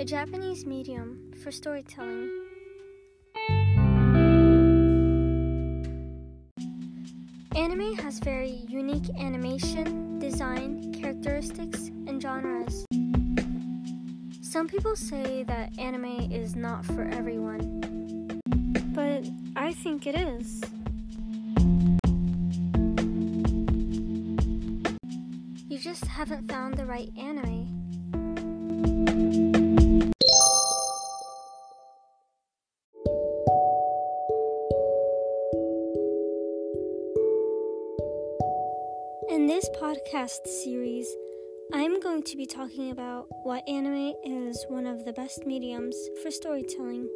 a Japanese medium for storytelling. Anime has very unique animation, design, characteristics, and genres. Some people say that anime is not for everyone, but I think it is. You just haven't found the right anime. In this podcast series, I'm going to be talking about why anime is one of the best mediums for storytelling.